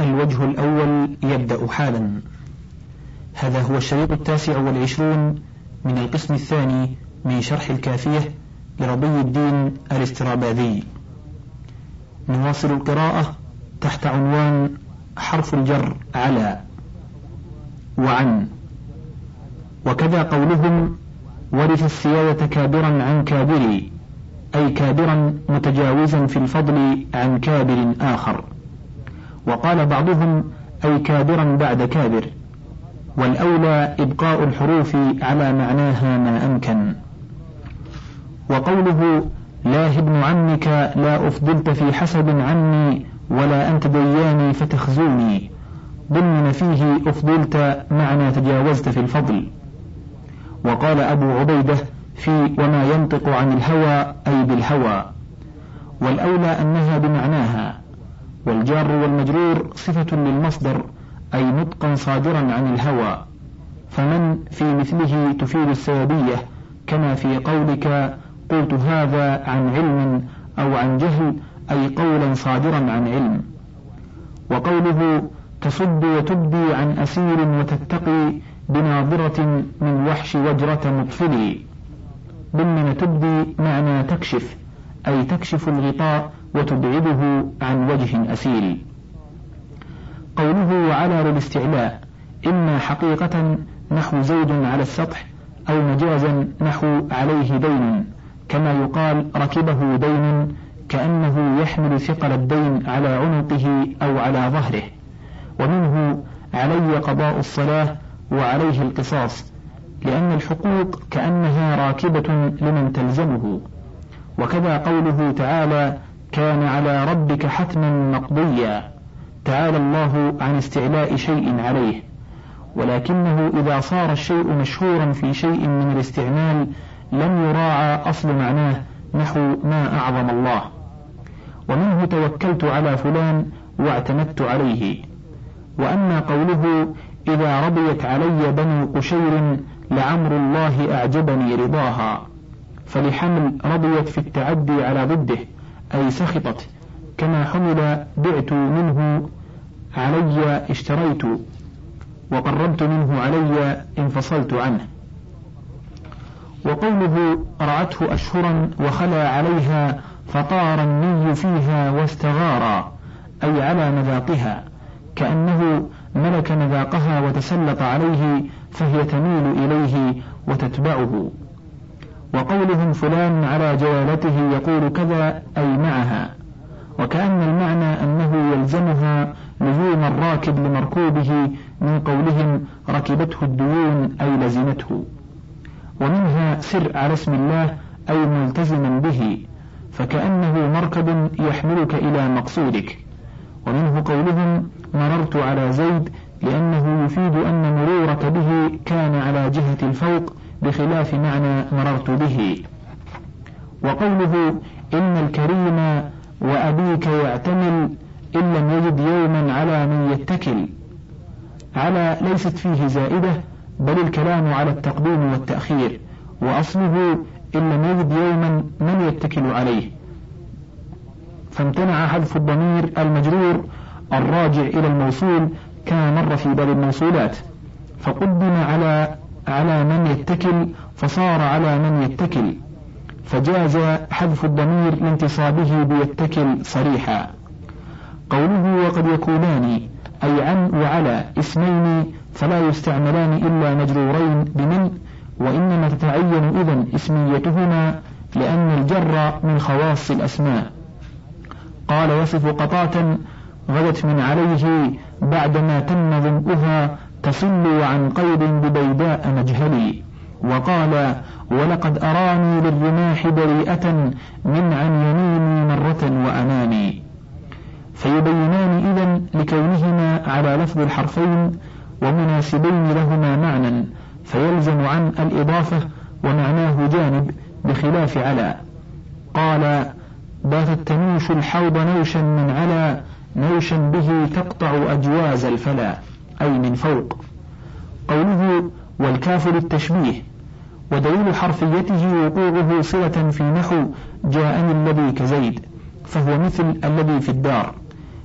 الوجه الأول يبدأ حالا. هذا هو الشريط التاسع والعشرون من القسم الثاني من شرح الكافية لرضي الدين الاستراباذي. نواصل القراءة تحت عنوان حرف الجر على. وعن. وكذا قولهم ورث السيادة كابرا عن كابري أي كابرا متجاوزا في الفضل عن كابر آخر. وقال بعضهم أي كابرا بعد كابر والأولى إبقاء الحروف على معناها ما أمكن. وقوله لا ابن عمك لا أفضلت في حسب عني ولا أنت دياني فتخزوني ضمن فيه أفضلت معنى تجاوزت في الفضل. وقال أبو عبيدة في وما ينطق عن الهوى أي بالهوى والأولى أنها بمعناها. والجار والمجرور صفة للمصدر أي نطقا صادرا عن الهوى. فمن في مثله تفيد السببية كما في قولك قلت هذا عن علم أو عن جهل أي قولا صادرا عن علم. وقوله تصد وتبدي عن أسير وتتقي بناظرة من وحش وجرة مطفل ضمن تبدي معنى تكشف أي تكشف الغطاء وتبعده عن وجه أسير. قوله وعلى للاستعلاء إما حقيقة نحو زيد على السطح أو مجازا نحو عليه دين كما يقال ركبه دين كأنه يحمل ثقل الدين على عنقه أو على ظهره. ومنه علي قضاء الصلاة وعليه القصاص لأن الحقوق كأنها راكبة لمن تلزمه. وكذا قوله تعالى كان على ربك حتما مقضيا. تعالى الله عن استعلاء شيء عليه. ولكنه إذا صار الشيء مشهورا في شيء من الاستعمال لم يراعى أصل معناه نحو ما أعظم الله. ومنه توكلت على فلان واعتمدت عليه. وأما قوله إذا رضيت علي بنو قشير لعمر الله أعجبني رضاها. فلحمل رضيت في التعدي على ضده. أي سخطت كما حمل بعت منه علي اشتريت وقربت منه علي انفصلت عنه. وقوله رعته أشهرا وخلا عليها فطار الني فيها واستغارا أي على مذاقها كأنه ملك مذاقها وتسلط عليه فهي تميل إليه وتتبعه. وقولهم فلان على جلالته يقول كذا أي معها. وكأن المعنى أنه يلزمها لزوم الراكب لمركوبه من قولهم ركبته الديون أي لزمته. ومنها سر على اسم الله أي ملتزما به فكأنه مركب يحملك إلى مقصودك. ومنه قولهم مررت على زيد لأنه يفيد أن مرورك به كان على جهة الفوق بخلاف معنى مررت به. وقوله إن الكريم وأبيك يعتمل إن لم يجد يوما على من يتكل. على ليست فيه زائدة بل الكلام على التقديم والتأخير. وأصله إن لم يجد يوما من يتكل عليه. فامتنع حذف الضمير المجرور الراجع إلى الموصول كما مر في باب الموصولات. فقدم على على من يتكل فصار على من يتكل. فجاز حذف الضمير لانتصابه بيتكل صريحا. قوله وقد يكونان أي عن وعلى اسمين فلا يستعملان إلا مجرورين بمن وإنما تتعين إذن اسميتهما لأن الجر من خواص الأسماء. قال يصف قطاة غدت من عليه بعدما تم ظمئها تصل عن قيد ببيداء مجهلي. وقال ولقد أراني للرماح بريئة من عن يميني مرة وأمامي. فيبينان إذا لكونهما على لفظ الحرفين ومناسبين لهما معنى فيلزم عن الإضافة ومعناه جانب بخلاف على. قال بات التنوش الحوض نوشا من على نوشا به تقطع أجواز الفلا. أي من فوق. قوله والكاف للتشبيه ودليل حرفيته وقوعه صلة في نحو جاءني الذي كزيد فهو مثل الذي في الدار.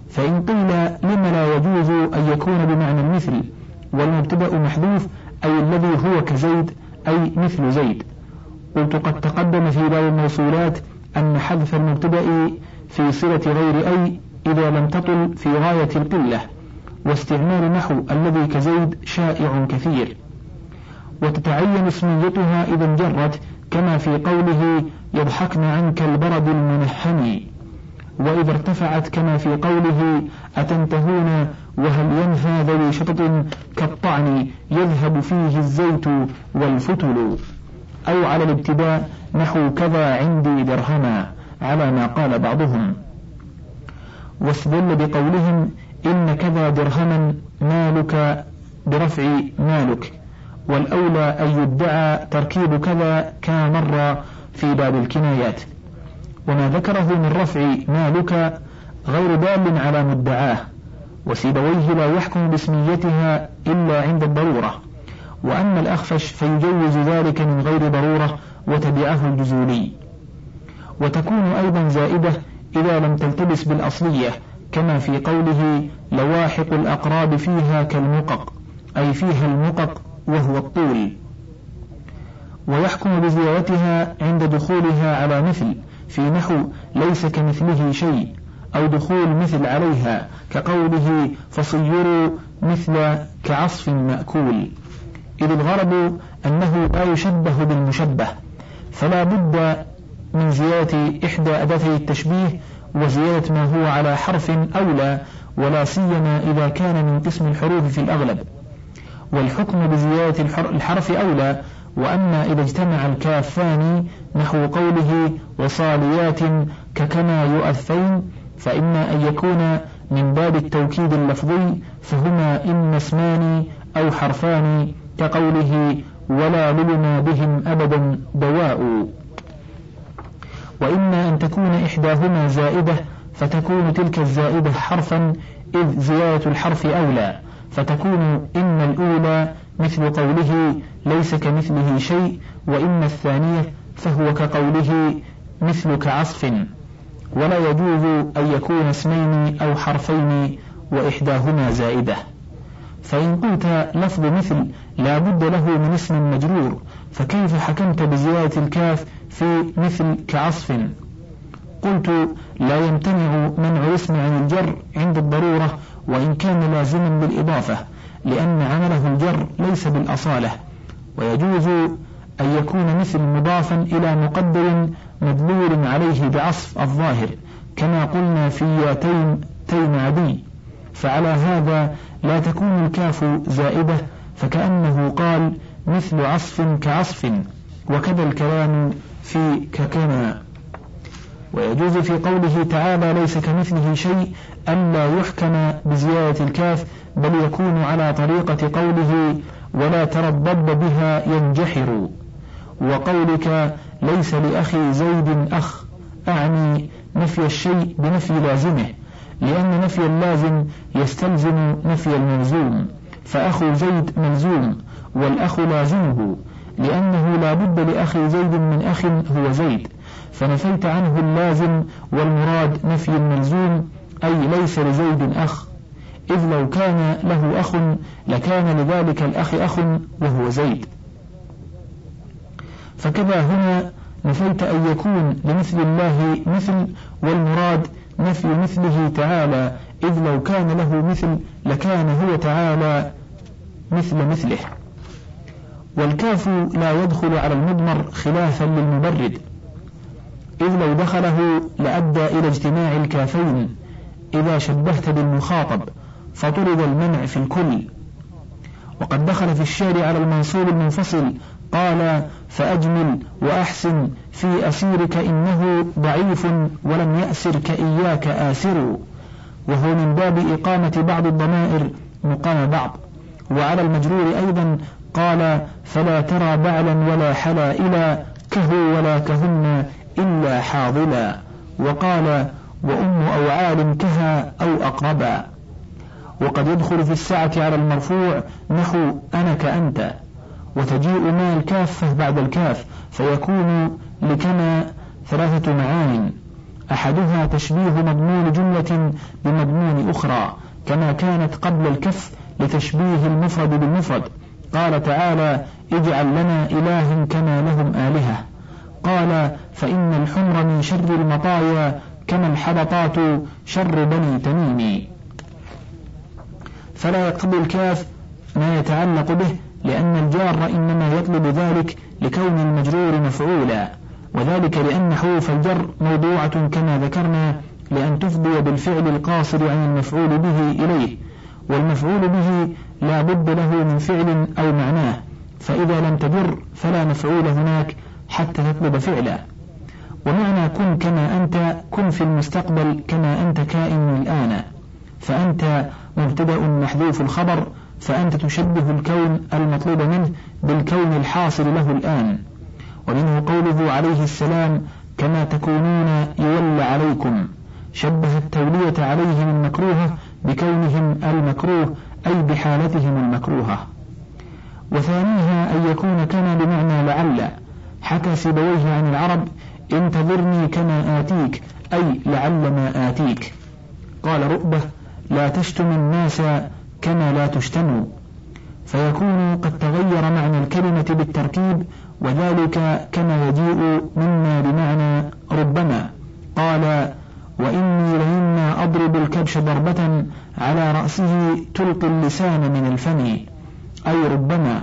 فإن قيل لم لا يجوز يكون بمعنى المثل والمبتدأ محذوف أي الذي هو كزيد أي مثل زيد. قلت قد تقدم في باب الموصولات أن حذف المبتدأ في صلة غير أي إذا لم تطل في غاية القلة. واستعمال نحو الذي كزيد شائع كثير. وتتعين اسميتها إذا انجرت كما في قوله يضحكن عنك البرد المنحني. وإذا ارتفعت كما في قوله أتنتهون وهل ينهى ذوي شطط كالطعن يذهب فيه الزيت والفتل. أو على الابتداء نحو كذا عندي درهما على ما قال بعضهم. واستدل بقولهم إن كذا درهما مالك برفع مالك والأولى أن يدعى تركيب كذا كما في باب الكنايات. وما ذكره من رفع مالك غير دال على مدعاه وسيبويه لا يحكم باسميتها إلا عند الضرورة. وأما الأخفش فيجوز ذلك من غير ضرورة وتبعه الجزولي. وتكون أيضا زائدة إذا لم تلتبس بالأصلية كما في قوله لواحق الأقراب فيها كالمقق أي فيها المقق وهو الطول. ويحكم بزيارتها عند دخولها على مثل في نحو ليس كمثله شيء أو دخول مثل عليها كقوله فصيروا مثل كعصف مأكول. إذ الغرض أنه لا يشبه بالمشبه فلا بد من زيادة إحدى أداتي التشبيه وزيادة ما هو على حرف أولى ولا سيما إذا كان من قسم الحروف في الأغلب. والحكم بزيادة الحرف أولى وأما إذا اجتمع الكافان نحو قوله وصاليات ككما يؤثين فإما أن يكون من باب التوكيد اللفظي فهما إما اسمان أو حرفان كقوله ولا للنا بهم أبدا دواء. وإما أن تكون إحداهما زائدة فتكون تلك الزائدة حرفا إذ زيادة الحرف أولى. فتكون إن الأولى مثل قوله ليس كمثله شيء وإن الثانية فهو كقوله مثل كعصف ولا يجوز أن يكون اسمين أو حرفين وإحداهما زائدة. فإن قلت لفظ مثل لا بد له من اسم مجرور فكيف حكمت بزيادة الكاف في مثل كعصف؟ قلت لا يمتنع منع الاسم عن الجر عند الضرورة وإن كان لازما بالإضافة لأن عمله الجر ليس بالأصالة. ويجوز أن يكون مثل مضافا إلى مقدر مدلول عليه بعصف الظاهر كما قلنا في ياتين تيم عدي. فعلى هذا لا تكون الكاف زائدة فكأنه قال مثل عصف كعصف وكذا الكلام في ككما. ويجوز في قوله تعالى ليس كمثله شيء ألا يحكم بزيادة الكاف بل يكون على طريقة قوله ولا تربب بها ينجحر وقولك ليس لأخي زيد أخ أعني نفي الشيء بنفي لازمه لأن نفي اللازم يستلزم نفي الملزوم فأخو زيد ملزوم والأخ لازمه لأنه لا بد لأخي زيد من أخ هو زيد. فنفيت عنه اللازم والمراد نفي الملزوم أي ليس لزيد أخ. إذ لو كان له أخ لكان لذلك الأخ أخ وهو زيد. فكذا هنا نفيت أن يكون لمثل الله مثل والمراد نفي مثله تعالى. إذ لو كان له مثل لكان هو تعالى مثل مثله. والكاف لا يدخل على المضمر خلافا للمبرد. إذ لو دخله لأدى إلى اجتماع الكافين. إذا شبهت بالمخاطب فطرد المنع في الكل. وقد دخل في الشعر على المنصوب المنفصل قال فأجمل وأحسن في أسيرك إنه ضعيف ولم يأسرك إياك آسر. وهو من باب إقامة بعض الضمائر مقام بعض. وعلى المجرور أيضا قال فلا ترى بعلا ولا حلائلا كهو ولا كهن إلا حاضلا. وقال وأم أو عال كها أو أقربا. وقد يدخل في السعة على المرفوع نحو أنا كأنت وتجيء ما الكافة بعد الكاف فيكون لكما ثلاثة معان. أحدها تشبيه مضمون جملة بمضمون أخرى كما كانت قبل الكف لتشبيه المفرد بالمفرد. قال تعالى اجعل لنا إلها كما لهم آلهة. قال فإن الحمر من شر المطايا كما الحبطات شر بني تميم. فلا يقتضي الكاف ما يتعلق به لأن الجار إنما يطلب ذلك لكون المجرور مفعولا. وذلك لأن حروف الجر موضوعة كما ذكرنا لأن تفضي بالفعل القاصر عن المفعول به إليه. والمفعول به لا بد له من فعل أو معناه فإذا لم تجر فلا مفعول هناك حتى تطلب فعلا. ومعنى كن كما أنت كن في المستقبل كما أنت كائن الآن. فأنت مبتدأ محذوف الخبر فأنت تشبه الكون المطلوب منه بالكون الحاصل له الآن. ومنه قوله عليه السلام كما تكونون يولى عليكم شبه التولية عليهم المكروهة بكونهم المكروه أي بحالتهم المكروهة. وثانيها أن يكون كما بمعنى لعل حكى سيبويه عن العرب انتظرني كما آتيك أي لعل ما آتيك. قال رؤبة لا تشتم الناس كما لا تشتموا فيكون قد تغير معنى الكلمة بالتركيب وذلك كما يجيء مما بمعنى ربما. قال وإني لمما أضرب الكبش ضربة على رأسه تلقي اللسان من الفم. أي ربما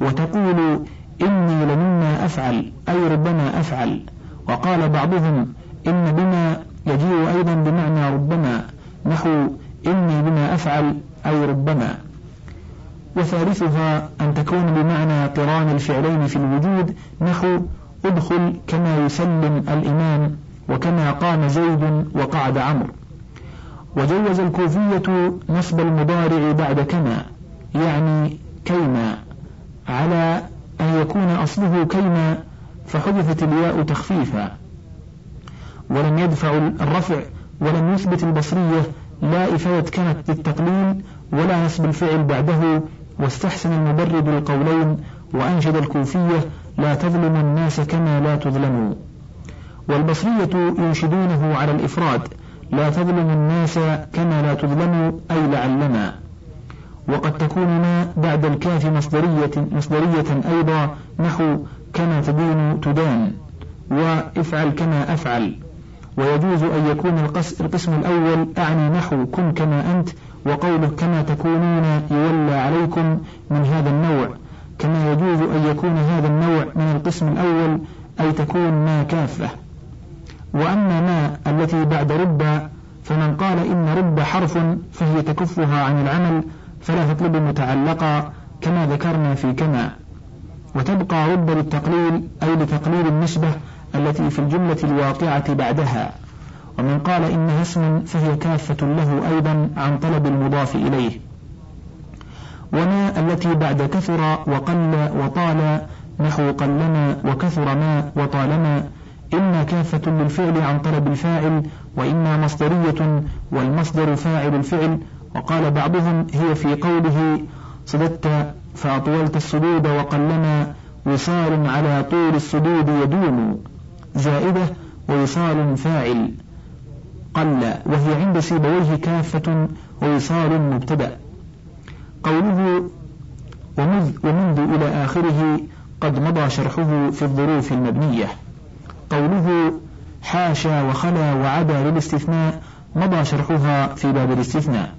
وتقول إني لمما أفعل أي ربما أفعل. وقال بعضهم إن بما يجيء أيضا بمعنى ربما نحو إني بما أفعل أي ربما. وثالثها أن تكون بمعنى قران الفعلين في الوجود نحو ادخل كما يسلم الإمام. وكما قام زيد وقعد عمرو. وجوز الكوفية نصب المضارع بعد كما يعني كيما على أن يكون أصله كيما فحذفت الياء تخفيفا. ولم يدفع الرفع ولم يثبت البصرية لا إفادة كانت للتقليل ولا نصب الفعل بعده واستحسن المبرد القولين وأنشد الكوفية لا تظلم الناس كما لا تظلموا. والبصرية ينشدونه على الإفراد لا تظلم الناس كما لا تظلموا أي لعلما وقد تكون ما بعد الكاف مصدرية, مصدرية أيضا نحو كما تدين تدان وافعل كما أفعل ويجوز أن يكون القسم الأول أعني نحو كن كما أنت وقوله كما تكونون يولى عليكم من هذا النوع. كما يجوز أن يكون هذا النوع من القسم الأول أي تكون ما كافة. وأما ما التي بعد رب فمن قال إن رب حرف فهي تكفها عن العمل فلا تطلب متعلقا كما ذكرنا في كما. وتبقى رب للتقليل أي لتقليل النسبة التي في الجملة الواقعة بعدها. ومن قال إنها اسم فهي كافة له أيضا عن طلب المضاف إليه. وما التي بعد كثر وقل وطال نحو قلما وكثر ما وطالما إما كافة للفعل عن طلب الفاعل وإما مصدرية والمصدر فاعل الفعل وقال بعضهم هي في قوله صددت فأطولت الصدود وقلما وصال على طول الصدود يدوم زائدة ووصال فاعل قل وهي عند سيبويه كافة ووصال مبتدأ قوله ومذ ومنذ إلى آخره قد مضى شرحه في الظروف المبنية قوله حاشا وخلا وعدا للاستثناء مضى شرحها في باب الاستثناء.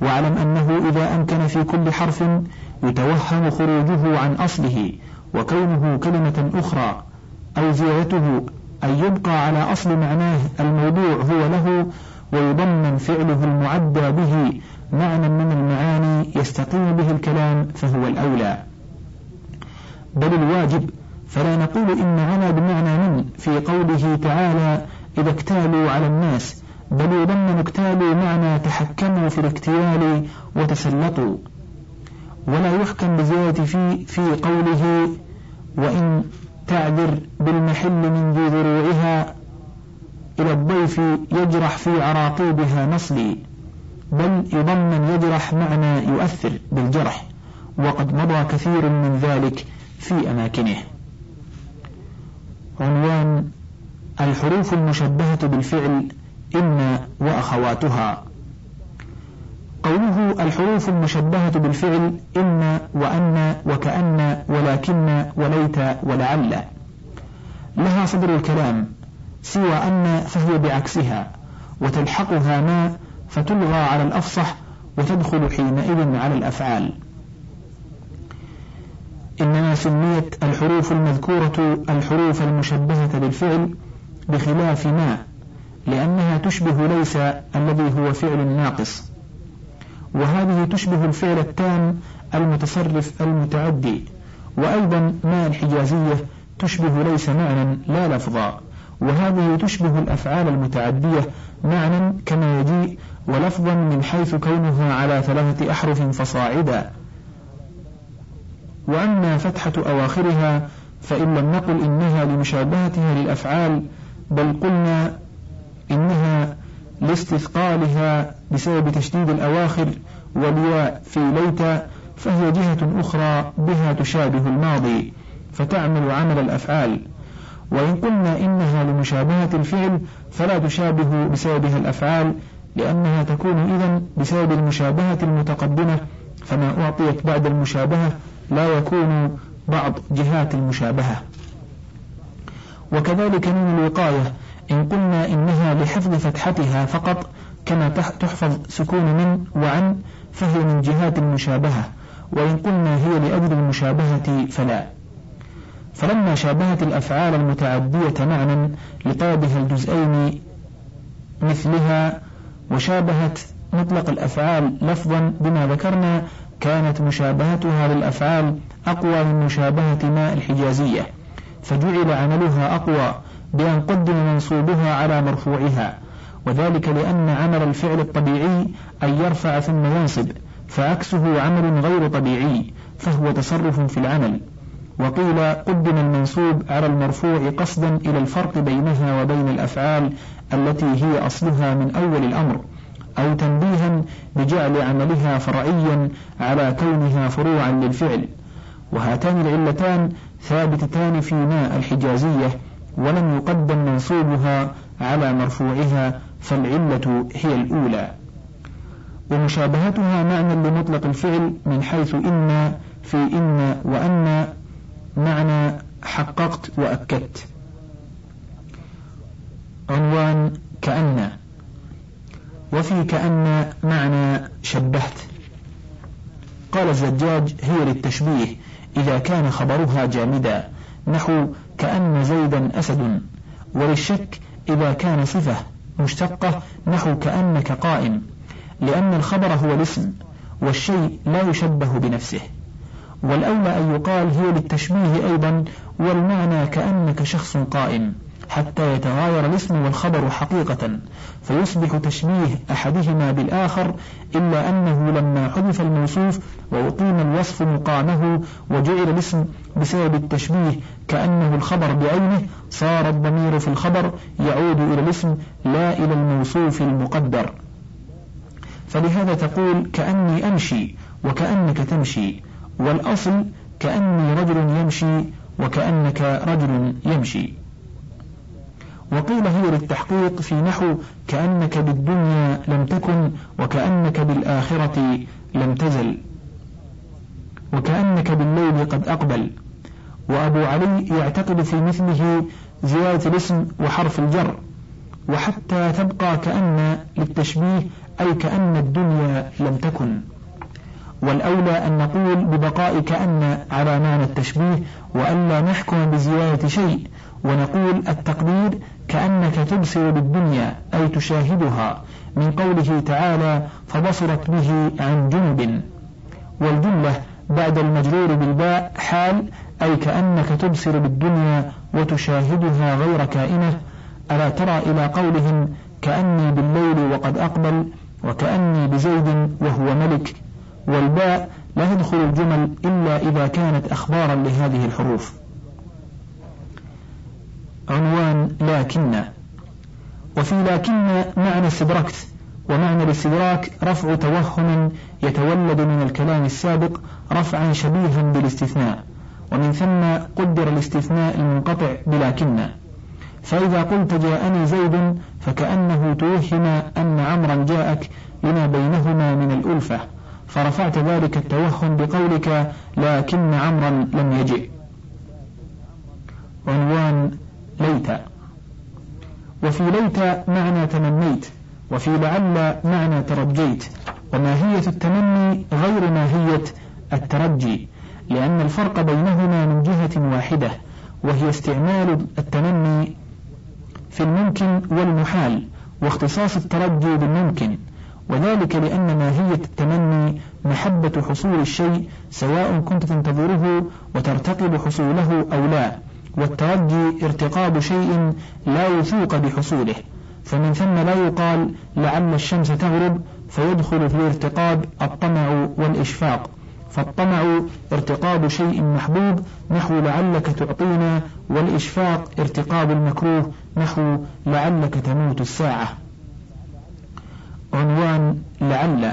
واعلم أنه إذا أمكن في كل حرف يتوهم خروجه عن أصله وكونه كلمة أخرى أو زيادته أن يبقى على أصل معناه الموضوع هو له ويضمن فعله المعدى به معنى من المعاني يستقيم به الكلام فهو الأولى. بل الواجب فلا نقول إن على بمعنى من في قوله تعالى إذا اكتالوا على الناس بل يضمن اكتالوا معنى تحكموا في الاكتيال وتسلطوا. ولا يحكم بزيادة في في قوله وإن تعذر بالمحل من ذي ذروعها إلى الضيف يجرح في عراقيبها نصلي بل يضمن يجرح معنى يؤثر بالجرح وقد مضى كثير من ذلك في أماكنه. عنوان الحروف المشبهة بالفعل إن وأخواتها. قوله الحروف المشبهة بالفعل إن وأن وكأن ولكن وليت ولعل. لها صدر الكلام سوى أن فهي بعكسها وتلحقها ما فتلغى على الأفصح وتدخل حينئذ على الأفعال. إنما سميت الحروف المذكورة الحروف المشبهة بالفعل بخلاف ما لأنها تشبه ليس الذي هو فعل ناقص. وهذه تشبه الفعل التام المتصرف المتعدي وأيضا ما الحجازية تشبه ليس معنى لا لفظا. وهذه تشبه الأفعال المتعدية معنى كما يجيء ولفظا من حيث كونها على ثلاثة أحرف فصاعدا. وأما فتحة أواخرها فإن لم نقل إنها لمشابهتها للأفعال بل قلنا إنها لاستثقالها بسبب تشديد الأواخر والياء في ليت فهي جهة أخرى بها تشابه الماضي فتعمل عمل الأفعال. وإن قلنا إنها لمشابهة الفعل فلا تشابه بسببها الأفعال لأنها تكون إذا بسبب المشابهة المتقدمة فما أعطيت بعد المشابهة لا يكون بعض جهات المشابهة. وكذلك من الوقاية إن قلنا إنها لحفظ فتحتها فقط كما تحفظ سكون من وعن فهي من جهات المشابهة. وإن قلنا هي لأجل المشابهة فلا. فلما شابهت الأفعال المتعدية معنى لطلبها الجزئين مثلها وشابهت مطلق الأفعال لفظا بما ذكرنا كانت مشابهتها للأفعال أقوى من مشابهة ما الحجازية فجعل عملها أقوى بأن قدم منصوبها على مرفوعها وذلك لأن عمل الفعل الطبيعي أن يرفع ثم ينصب فعكسه عمل غير طبيعي فهو تصرف في العمل. وقيل قدم المنصوب على المرفوع قصدا إلى الفرق بينها وبين الأفعال التي هي أصلها من أول الأمر. أو تنبيها بجعل عملها فرعيا على كونها فروعا للفعل. وهاتان العلتان ثابتتان في ماء الحجازية ولم يقدم منصوبها على مرفوعها فالعلة هي الأولى. ومشابهتها معنى لمطلق الفعل من حيث إن في إن وأن معنى حققت وأكدت. عنوان كأن. وفي كأن معنى شبهت. قال الزجاج هي للتشبيه إذا كان خبرها جامدا. نحو كأن زيدا أسد. وللشك إذا كان صفة مشتقة نحو كأنك قائم. لأن الخبر هو الاسم والشيء لا يشبه بنفسه. والأولى أن يقال هي للتشبيه أيضا والمعنى كأنك شخص قائم. حتى يتغاير الاسم والخبر حقيقة فيصبح تشبيه أحدهما بالآخر إلا أنه لما حذف الموصوف وأقيم الوصف مقامه وجعل الاسم بسبب التشبيه كأنه الخبر بعينه صار الضمير في الخبر يعود إلى الاسم لا إلى الموصوف المقدر. فلهذا تقول كأني أمشي وكأنك تمشي والأصل كأني رجل يمشي وكأنك رجل يمشي وقيل هي للتحقيق في نحو كأنك بالدنيا لم تكن وكأنك بالآخرة لم تزل. وكأنك بالليل قد أقبل. وأبو علي يعتقد في مثله زيادة الاسم وحرف الجر. وحتى تبقى كأن للتشبيه أي كأن الدنيا لم تكن. والأولى أن نقول ببقاء كأن على معنى التشبيه وألا نحكم بزيادة شيء. ونقول التقدير كأنك تبصر بالدنيا أي تشاهدها. من قوله تعالى فبصرت به عن جنب. والجملة بعد المجرور بالباء حال أي كأنك تبصر بالدنيا وتشاهدها غير كائنة. ألا ترى إلى قولهم كأني بالليل وقد أقبل وكأني بزيد وهو ملك. والباء لا تدخل الجمل إلا إذا كانت أخبارا لهذه الحروف. عنوان لكن. وفي لكن معنى استدركت ومعنى الاستدراك رفع توهم يتولد من الكلام السابق رفعا شبيها بالاستثناء ومن ثم قدر الاستثناء المنقطع بلكن. فإذا قلت جاءني زيد فكأنه توهم أن عمرا جاءك لما بينهما من الألفة فرفعت ذلك التوهم بقولك لكن عمرا لم يجئ. عنوان ليت. وفي ليت معنى تمنيت وفي لعل معنى ترجيت. وماهية التمني غير ماهية الترجي لأن الفرق بينهما من جهة واحدة وهي استعمال التمني في الممكن والمحال واختصاص الترجي بالممكن. وذلك لأن ماهية التمني محبة حصول الشيء سواء كنت تنتظره وترتقب حصوله أو لا. والترجي ارتقاب شيء لا وثوق بحصوله فمن ثم لا يقال لعل الشمس تغرب فيدخل في الارتقاب الطمع والإشفاق فالطمع ارتقاب شيء محبوب نحو لعلك تعطينا والإشفاق ارتقاب المكروه نحو لعلك تموت الساعة. عنوان لعل.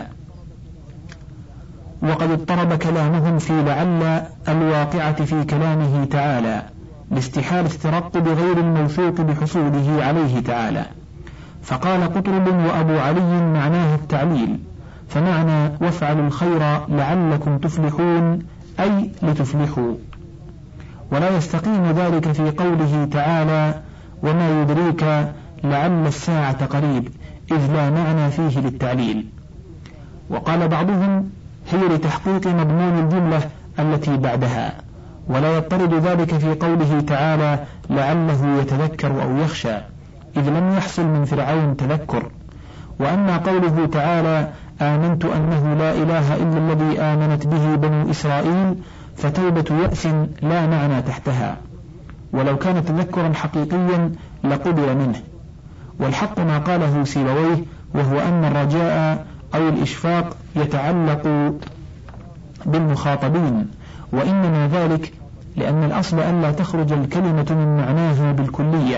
وقد اضطرب كلامهم في لعل الواقعة في كلامه تعالى. لاستحالة ترقب غير الموثوق بحصوله عليه تعالى. فقال قطرب وأبو علي معناه التعليل. فمعنى وافعلوا الخير لعلكم تفلحون أي لتفلحوا. ولا يستقيم ذلك في قوله تعالى وما يدريك لعل الساعة قريب إذ لا معنى فيه للتعليل. وقال بعضهم هي لتحقيق مضمون الجملة التي بعدها. ولا يضطرد ذلك في قوله تعالى لعله يتذكر أو يخشى إذ لم يحصل من فرعون تذكر. وأما قوله تعالى آمنت أنه لا إله إلا الذي آمنت به بنو إسرائيل فتوبة يأس لا معنى تحتها. ولو كان تذكرا حقيقيا لقبل منه. والحق ما قاله سيبويه وهو أن الرجاء أو الإشفاق يتعلق بالمخاطبين. وإنما ذلك لأن الأصل ألا تخرج الكلمة من معناها بالكلية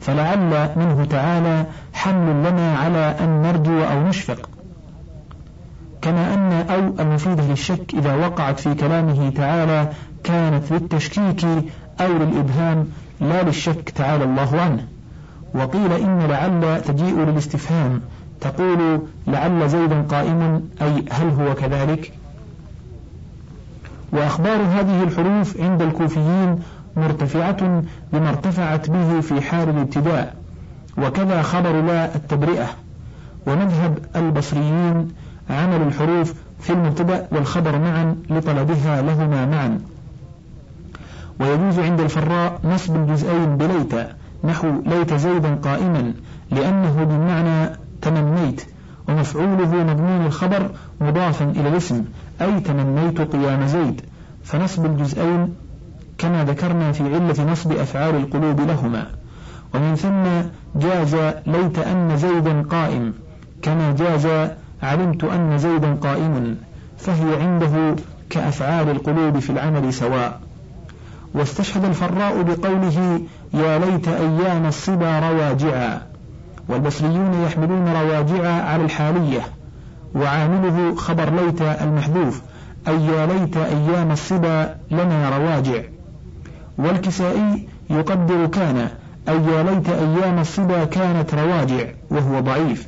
فلعل منه تعالى حمل لنا على أن نرجو أو نشفق. كما أن أو المفيدة للشك إذا وقعت في كلامه تعالى كانت للتشكيك أو للإبهام لا للشك تعالى الله عنه. وقيل إن لعل تجيء للاستفهام تقول لعل زيدا قائم أي هل هو كذلك؟ وأخبار هذه الحروف عند الكوفيين مرتفعة بما ارتفعت به في حال الابتداء وكذا خبر لا التبرئة. ومذهب البصريين عمل الحروف في المبتدأ والخبر معا لطلبها لهما معا. ويجوز عند الفراء نصب الجزئين بليت نحو ليت زيدا قائما لأنه بمعنى تمنيت. ومفعوله مضمون الخبر مضافا إلى الاسم. أي تمنيت قيام زيد. فنصب الجزئين كما ذكرنا في علة نصب أفعال القلوب لهما. ومن ثم جاز ليت أن زيدا قائم. كما جاز علمت أن زيدا قائم. فهي عنده كأفعال القلوب في العمل سواء. واستشهد الفراء بقوله يا ليت أيام الصبا رواجعا. والبصريون يحملون رواجعا على الحالية وعامله خبر ليت المحذوف أي يا ليت أيام الصبا لنا رواجع. والكسائي يقدر كان أي يا ليت أيام الصبا كانت رواجع وهو ضعيف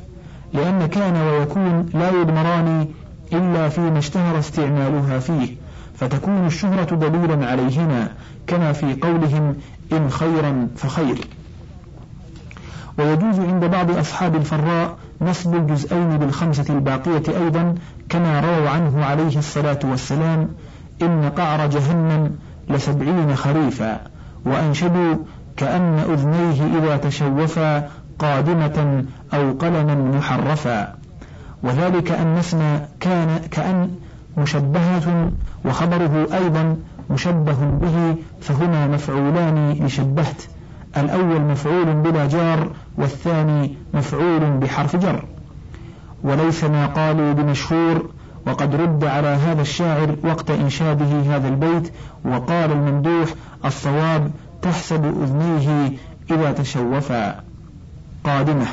لأن كان ويكون لا يضمران إلا فيما اشتهر استعمالها فيه فتكون الشهرة دليلا عليهما كما في قولهم إن خيرا فخير. ويجوز عند بعض أصحاب الفراء نصب الجزئين بالخمسة الباقية أيضا كما رووا عنه عليه الصلاة والسلام إن قعر جهنم لسبعين خريفا وأنشدوا كأن أذنيه إذا تشوفا قادمة أو قلما محرفا. وذلك أن اسم كان كأن مشبهة وخبره أيضا مشبه به فهما مفعولان لشبهت الأول مفعول بلا جار والثاني مفعول بحرف جر. وليس ما قالوا بمشهور وقد رد على هذا الشاعر وقت إنشاده هذا البيت وقال الممدوح الصواب تحسب أذنيه إذا تشوفا قادمة.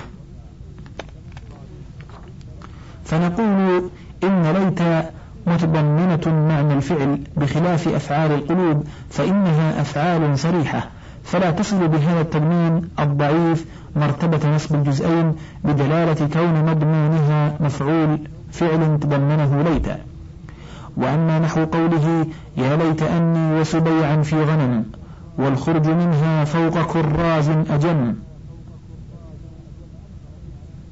فنقول إن ليت متضمنة معنى الفعل بخلاف أفعال القلوب فإنها أفعال صريحة. فلا تصل بهذا التضمين الضعيف مرتبة نصب الجزئين بدلالة كون مضمونها مفعول فعل تضمنه ليت وأما نحو قوله يا ليت أني وسبيعا في غنم والخرج منها فوق كراز أجم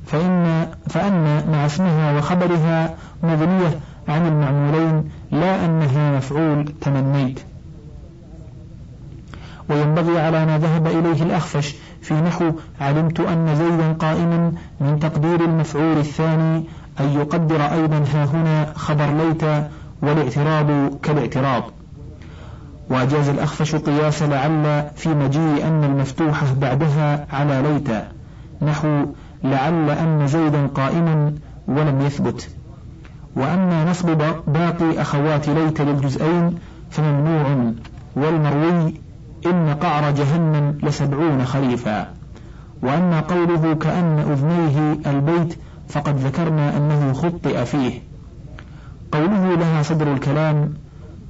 فإن فأن مع اسمها وخبرها مغنية عن المعمولين لا أنها مفعول تمنيت. وينبغي على ما ذهب إليه الأخفش في نحو علمت أن زيدا قائما من تقدير المفعول الثاني أن يقدر أيضا ها هنا خبر ليت والاعتراض كالاعتراض وأجاز الأخفش قياس لعل في مجيء أن المفتوحة بعدها على ليت نحو لعل أن زيدا قائما ولم يثبت. وأما نصب باقي أخوات ليت للجزئين فممنوع والمروي إن قعر جهنم لسبعون خريفا وأما قوله كأن أذنيه البيت فقد ذكرنا أنه خطئ فيه. قوله لها صدر الكلام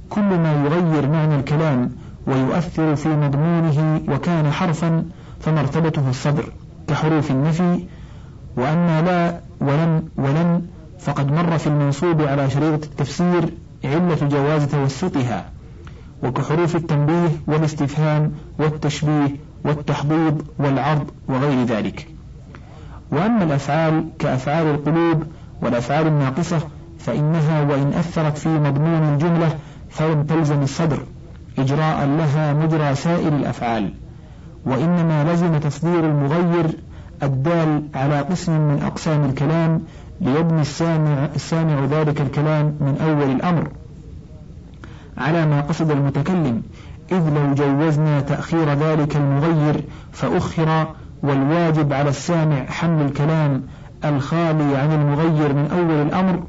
كل ما يغير معنى الكلام ويؤثر في مضمونه وكان حرفا فمرتبته الصدر كحروف النفي. وأما لا ولن ولن فقد مر في المنصوب على شريطة التفسير علة جواز توسطها. وكحروف التنبيه والاستفهام والتشبيه والتحضيض والعرض وغير ذلك. وأما الأفعال كأفعال القلوب والأفعال الناقصة فإنها وإن أثرت في مضمون الجملة فلم تلزم الصدر إجراء لها مجرى سائر الأفعال. وإنما لزم تصدير المغير الدال على قسم من أقسام الكلام ليبني السامع, السامع ذلك الكلام من أول الأمر. على ما قصد المتكلم إذ لو جوزنا تأخير ذلك المغير فأخر والواجب على السامع حمل الكلام الخالي عن المغير من أول الأمر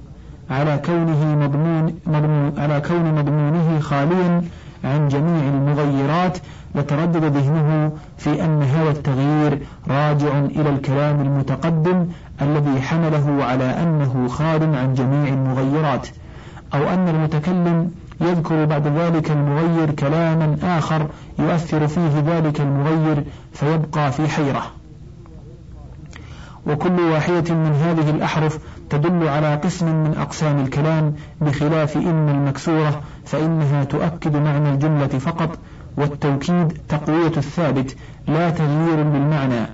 على كونه مضمون, مضمون على كون مضمونه خاليا عن جميع المغيرات لتردد ذهنه في أن هذا التغيير راجع إلى الكلام المتقدم الذي حمله على أنه خال عن جميع المغيرات أو أن المتكلم يذكر بعد ذلك المغير كلاما آخر يؤثر فيه ذلك المغير فيبقى في حيرة. وكل واحدة من هذه الأحرف تدل على قسم من أقسام الكلام بخلاف إن المكسورة فإنها تؤكد معنى الجملة فقط والتوكيد تقوية الثابت لا تغيير بالمعنى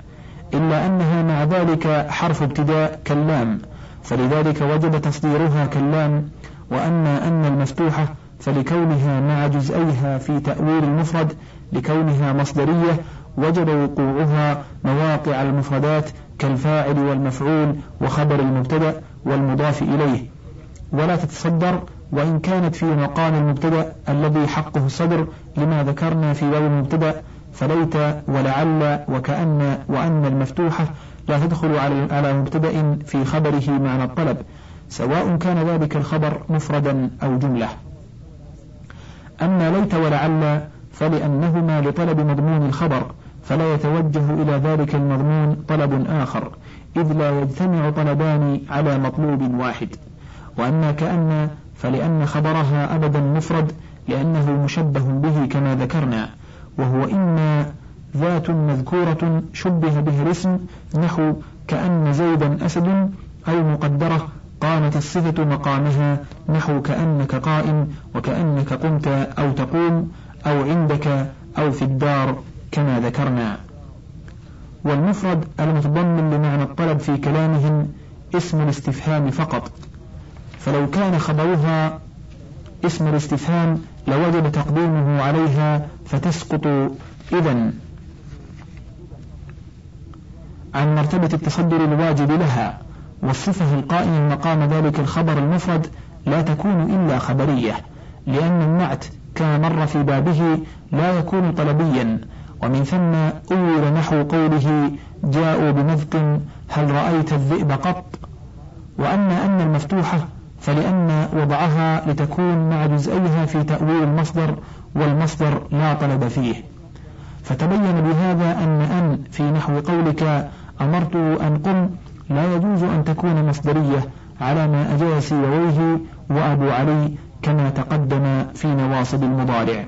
إلا أنها مع ذلك حرف ابتداء كاللام فلذلك وجب تصديرها كاللام وأما أن المفتوحة فلكونها مع جزئيها في تأويل المفرد لكونها مصدرية وجب وقوعها مواقع المفردات كالفاعل والمفعول وخبر المبتدأ والمضاف إليه. ولا تتصدر وإن كانت في مقام المبتدأ الذي حقه الصدر لما ذكرنا في باب المبتدأ فليت ولعل وكأن وأن المفتوحة لا تدخل على مبتدأ في خبره معنى الطلب سواء كان ذلك الخبر مفردا أو جملة. أما ليت ولعل فلأنهما لطلب مضمون الخبر فلا يتوجه إلى ذلك المضمون طلب آخر إذ لا يجتمع طلبان على مطلوب واحد. وأما كأن فلأن خبرها أبدا مفرد لأنه مشبه به كما ذكرنا وهو إما ذات مذكورة شبه به الاسم نحو كأن زيدا أسد أو مقدرة قامت الصفة مقامها نحو كأنك قائم وكأنك قمت أو تقوم أو عندك أو في الدار كما ذكرنا. والمفرد المتضمن لمعنى الطلب في كلامهم اسم الاستفهام فقط. فلو كان خبرها اسم الاستفهام لوجب تقديمه عليها فتسقط. إذا عن مرتبة التصدر الواجب لها. والصفة القائمة مقام ذلك الخبر المفرد لا تكون إلا خبرية لأن النعت كما مر في بابه لا يكون طلبيا ومن ثم أول نحو قوله جاءوا بمذق هل رأيت الذئب قط؟ وأما أن المفتوحة فلأن وضعها لتكون مع جزئيها في تأويل المصدر والمصدر لا طلب فيه. فتبين بهذا أن أن في نحو قولك أمرت أن قم لا يجوز أن تكون مصدرية على ما أجاز سيويه وأبو علي كما تقدم في نواصب المضارع.